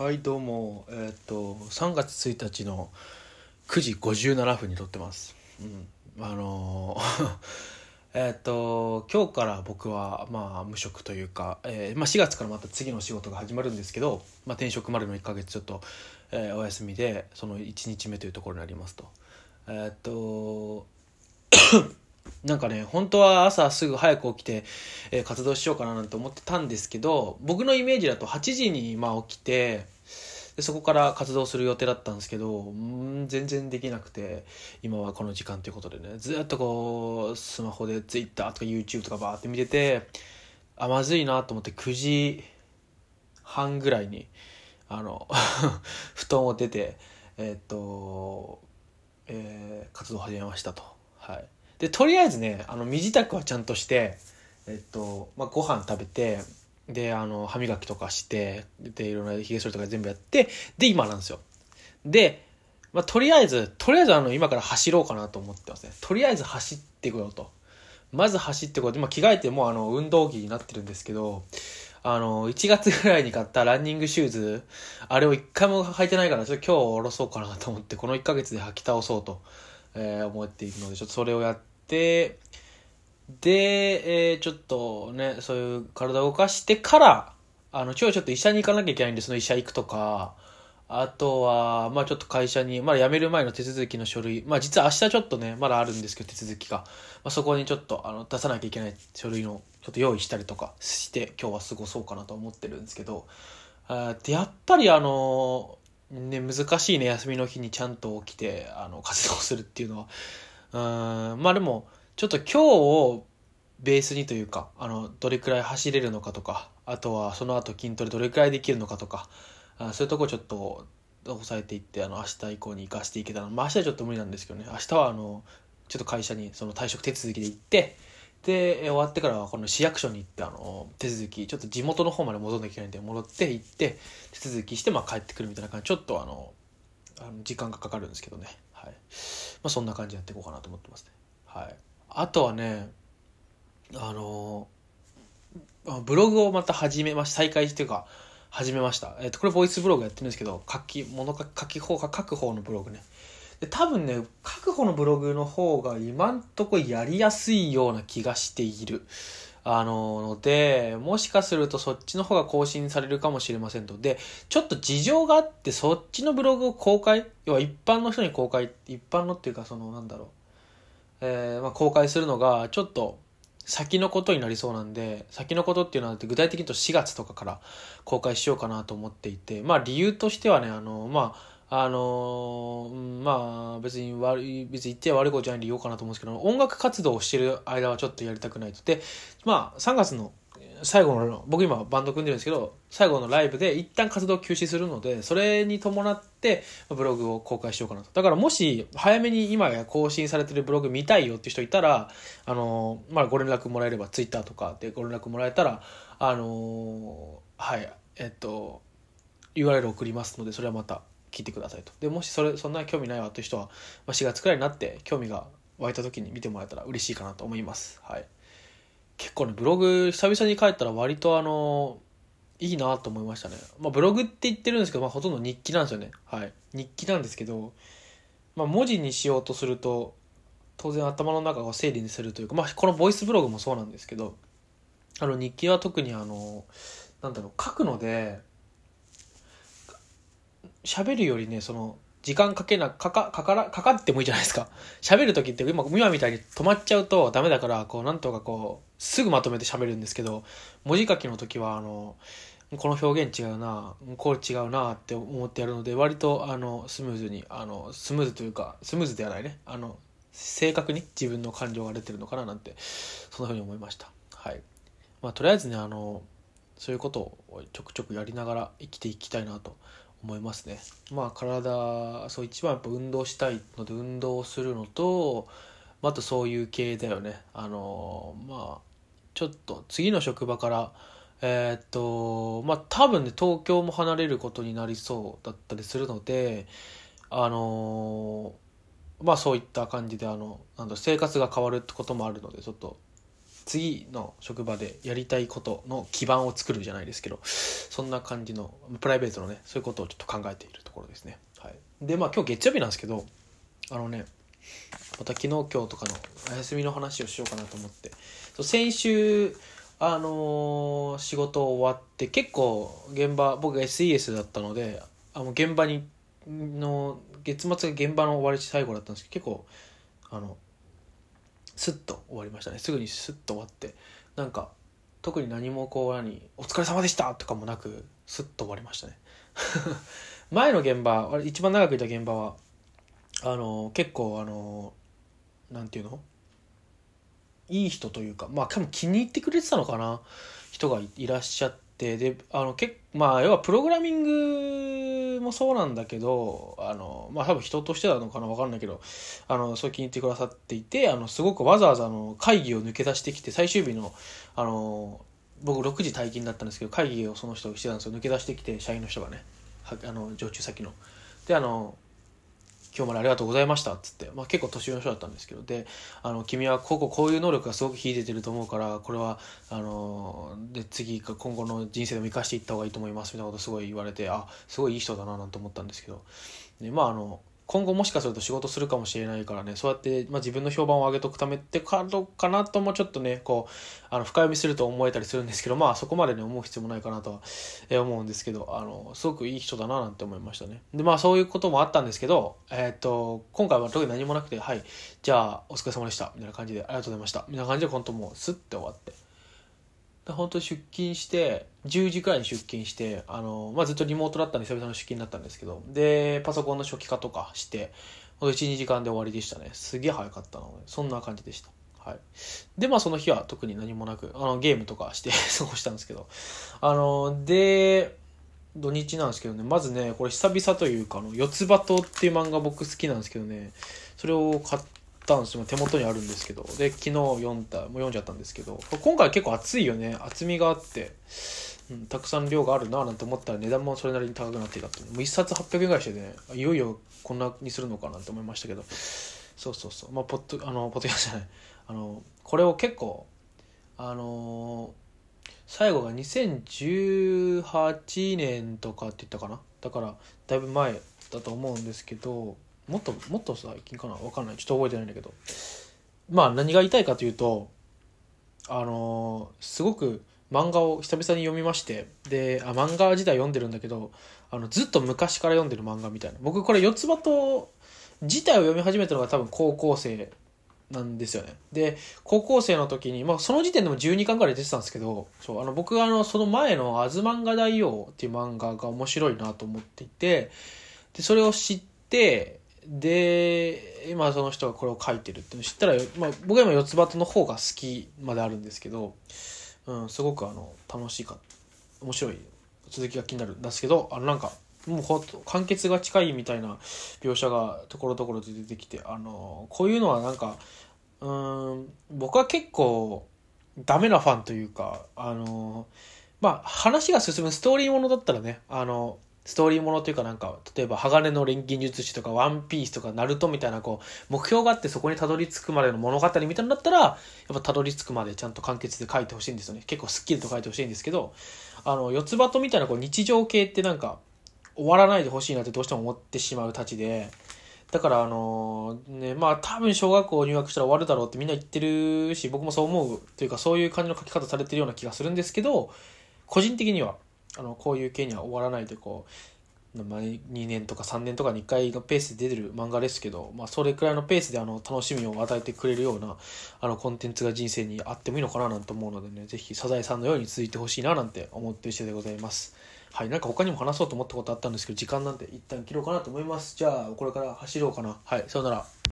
はいどうも。えっ、と3月1日の9時57分に撮ってます。うん。あのー えっと今日から僕はまあ無職というか、えーまあ、4月からまた次の仕事が始まるんですけど、まあ、転職までの1ヶ月ちょっと、えーお休みでその1日目というところになりますと。えっとなんかね本当は朝すぐ早く起きて、えー活動しようかななんて思ってたんですけど僕のイメージだと8時にまあ起きてでそこから活動する予定だったんですけどうん全然できなくて今はこの時間ということでね。ずっとこうスマホで Twitter とか YouTube とかバーって見ててあまずいなと思って9時半ぐらいにあの 布団を出てえーっと、えー活動を始めましたと。はい。でとりあえずねあの身支度はちゃんとしてえっと、まあ、ご飯食べてであの歯磨きとかしてでいろんなひげ剃りとか全部やってで今なんですよ。で、まあ、とりあえずとりあえずあの今から走ろうかなと思ってますね。とりあえず走ってこようと。まず走ってこようと、まあ、着替えてもうあの運動着になってるんですけどあの1月ぐらいに買ったランニングシューズあれを一回も履いてないからちょっと今日下ろそうかなと思ってこの1ヶ月で履き倒そうと、えー思っているのでちょっとそれをやっで、えーちょっとねそういう体を動かしてからあの今日はちょっと医者に行かなきゃいけないんでその医者行くとかあとは、まあちょっと会社に、まだ辞める前の手続きの書類、まあ実は明日ちょっとね、まだあるんですけど手続きが、まあ、そこにちょっとあの出さなきゃいけない書類のちょっと用意したりとかして今日は過ごそうかなと思ってるんですけど、あでやっぱりあの、ね、難しいね、休みの日にちゃんと起きて、あの、活動するっていうのは、うん、まあでも、ちょっと今日をベースにというか、あの、どれくらい走れるのかとか、あとはその後筋トレどれくらいできるのかとか、あそういうとこちょっと抑えていって、あの、明日以降に生かしていけたら、まあ明日はちょっと無理なんですけどね、明日はあの、ちょっと会社にその退職手続きで行って、で、終わってからはこの市役所に行って、あの、手続き、ちょっと地元の方まで戻んなきゃいけないんで、戻って行って、手続きして、まあ帰ってくるみたいな感じ、ちょっとあの、あの時間がかかるんですけどね。はい。まあそんな感じでやっていこうかなと思ってますね。はい。あとはね、あの、ブログをまた始めまし再開っていうか、始めました。えっ、と、これボイスブログやってるんですけど、書き、物書書き方が書く方のブログね。で、多分ね、書く方のブログの方が今んとこやりやすいような気がしている。あの、ので、もしかするとそっちの方が更新されるかもしれませんと。で、ちょっと事情があって、そっちのブログを公開、要は一般の人に公開、一般のっていうか、その、なんだろう。えーまあ、公開するのが、ちょっと、先のことになりそうなんで、先のことっていうのは具体的に言うと4月とかから公開しようかなと思っていて、まあ理由としてはね、あの、まあ、あのうんまあ別に悪い、別に言っては悪いことじゃない理由かなと思うんですけど、音楽活動をしてる間はちょっとやりたくないと。で、まあ3月の最後の、僕今バンド組んでるんですけど、最後のライブで一旦活動休止するので、それに伴ってブログを公開しようかなと。だからもし早めに今や更新されてるブログ見たいよって人いたら、あの、まあご連絡もらえれば Twitter とかでご連絡もらえたら、あの、はい、えっと、URL 送りますので、それはまた聞いてくださいと。で、もしそれ、そんな興味ないわという人は、まあ、4月くらいになって興味が湧いた時に見てもらえたら嬉しいかなと思います。はい。結構ね、ブログ久々に書いたら割とあの、いいなと思いましたね。まあブログって言ってるんですけど、まあほとんど日記なんですよね。はい。日記なんですけど、まあ文字にしようとすると、当然頭の中を整理にするというか、まあこのボイスブログもそうなんですけど、あの日記は特にあの、なんだろう、書くので、喋るよりね、その、時間かけな、かか、かから、かかってもいいじゃないですか。喋る時って今、今みたいに止まっちゃうとダメだから、こう、なんとかこう、すぐまとめて喋るんですけど、文字書きの時は、あの、この表現違うな、これ違うなって思ってやるので、割と、あの、スムーズに、あの、スムーズというか、スムーズではないね。あの、正確に自分の感情が出てるのかななんて、そんな風に思いました。はい。まあ、とりあえずね、あの、そういうことをちょくちょくやりながら生きていきたいなと思いますね。まあ体そう一番やっぱ運動したいので運動するのとあとそういう系だよね。あのまあちょっと次の職場からえーっとまあ多分ね東京も離れることになりそうだったりするのであのまあそういった感じであのなんだ生活が変わるってこともあるのでちょっと次の職場でやりたいことの基盤を作るじゃないですけどそんな感じのプライベートのねそういうことをちょっと考えているところですね、はい、でまあ今日月曜日なんですけどあのねまた昨日今日とかのお休みの話をしようかなと思って。そう先週あのー、仕事終わって結構現場僕が SES だったのであの現場にの月末が現場の終わり最後だったんですけど結構あのスッと終わりましたね。すぐにスッと終わってなんか特に何もこう何「お疲れ様でした!」とかもなくスッと終わりましたね。前の現場一番長くいた現場はあの結構あのなんていうの？いい人というかまあ多分気に入ってくれてたのかな？人がいらっしゃってであのけまあ要はプログラミングもそうなんだけどあのまあ多分人としてなのかな分かんないけどあのそう気に入ってくださっていてあのすごくわざわざの会議を抜け出してきて最終日のあの僕6時退勤だったんですけど会議をその人してたんですよ抜け出してきて社員の人がねあの常駐先の。であの今日までありがとうございました」っつって、まあ、結構年上の人だったんですけどであの君はこここういう能力がすごく秀でてると思うからこれはあので次今後の人生でも生かしていった方がいいと思いますみたいなことすごい言われてあすごいいい人だななんて思ったんですけど。でまああの今後もしかすると仕事するかもしれないからね。そうやって、まあ、自分の評判を上げとくためってかどうかなともちょっとねこうあの深読みすると思えたりするんですけどまあそこまでね思う必要もないかなとは思うんですけどあのすごくいい人だななんて思いましたね。でまあそういうこともあったんですけどえー、っと今回は特に何もなくてはいじゃあお疲れ様でした。みたいな感じでありがとうございました。みたいな感じで本当もうスッて終わって。本当出勤して10時くらいに出勤してあの、まあ、ずっとリモートだったんで久々の出勤だったんですけどでパソコンの初期化とかして12時間で終わりでしたね。すげえ早かったのでそんな感じでした。はい、でまあその日は特に何もなくあのゲームとかして 過ごしたんですけど。あので土日なんですけどねまずねこれ久々というかあの四つ葉とっていう漫画僕好きなんですけどねそれを買ってたんですよ。手元にあるんですけど。で昨日読んだもう読んじゃったんですけど。今回結構厚いよね。厚みがあって。うん、たくさん量があるななんて思ったら値段もそれなりに高くなっていたってもう1冊800円ぐらいしてね。いよいよこんなにするのかなって思いましたけど。そうそうそう。まあポッドあのポッドキャストじゃない。あのこれを結構あのー、最後が2018年とかって言ったかな。だからだいぶ前だと思うんですけど。もっともっと最近かな？分かんない。ちょっと覚えてないんだけど。まあ何が言いたいかというとあのー、すごく漫画を久々に読みましてであ漫画自体読んでるんだけどあのずっと昔から読んでる漫画みたいな。僕これ四つ葉と自体を読み始めたのが多分高校生なんですよね。で高校生の時に、まあ、その時点でも12巻ぐらい出てたんですけどそうあの僕があのその前の「あず漫画大王」っていう漫画が面白いなと思っていてでそれを知ってで今その人がこれを書いてるっていうの知ったら、まあ、僕は今四つ葉との方が好きまであるんですけどうん、すごくあの楽しいか面白い続きが気になるんですけどあのなんかもうほ完結が近いみたいな描写がところどころで出てきてあのこういうのはなんかうん僕は結構ダメなファンというかあのまあ話が進むストーリーものだったらねあのストーリーものというかなんか、例えば、鋼の錬金術師とか、ワンピースとか、ナルトみたいな、こう、目標があってそこにたどり着くまでの物語みたいなのだったら、やっぱたどり着くまでちゃんと完結で書いてほしいんですよね。結構スッキリと書いてほしいんですけど、あの、四つ葉とみたいなこう日常系ってなんか、終わらないでほしいなってどうしても思ってしまうたちで、だからあのね、まあ多分小学校入学したら終わるだろうってみんな言ってるし、僕もそう思うというかそういう感じの書き方されてるような気がするんですけど、個人的には、あのこういう系には終わらないでこう、2年とか3年とかに1回のペースで出てる漫画ですけど、まあ、それくらいのペースであの楽しみを与えてくれるようなあのコンテンツが人生にあってもいいのかななんて思うのでね是非サザエさんのように続いてほしいななんて思ってる次第でございます。はいなんか他にも話そうと思ったことあったんですけど時間なんで一旦切ろうかなと思います。じゃあこれから走ろうかな。はいさよなら。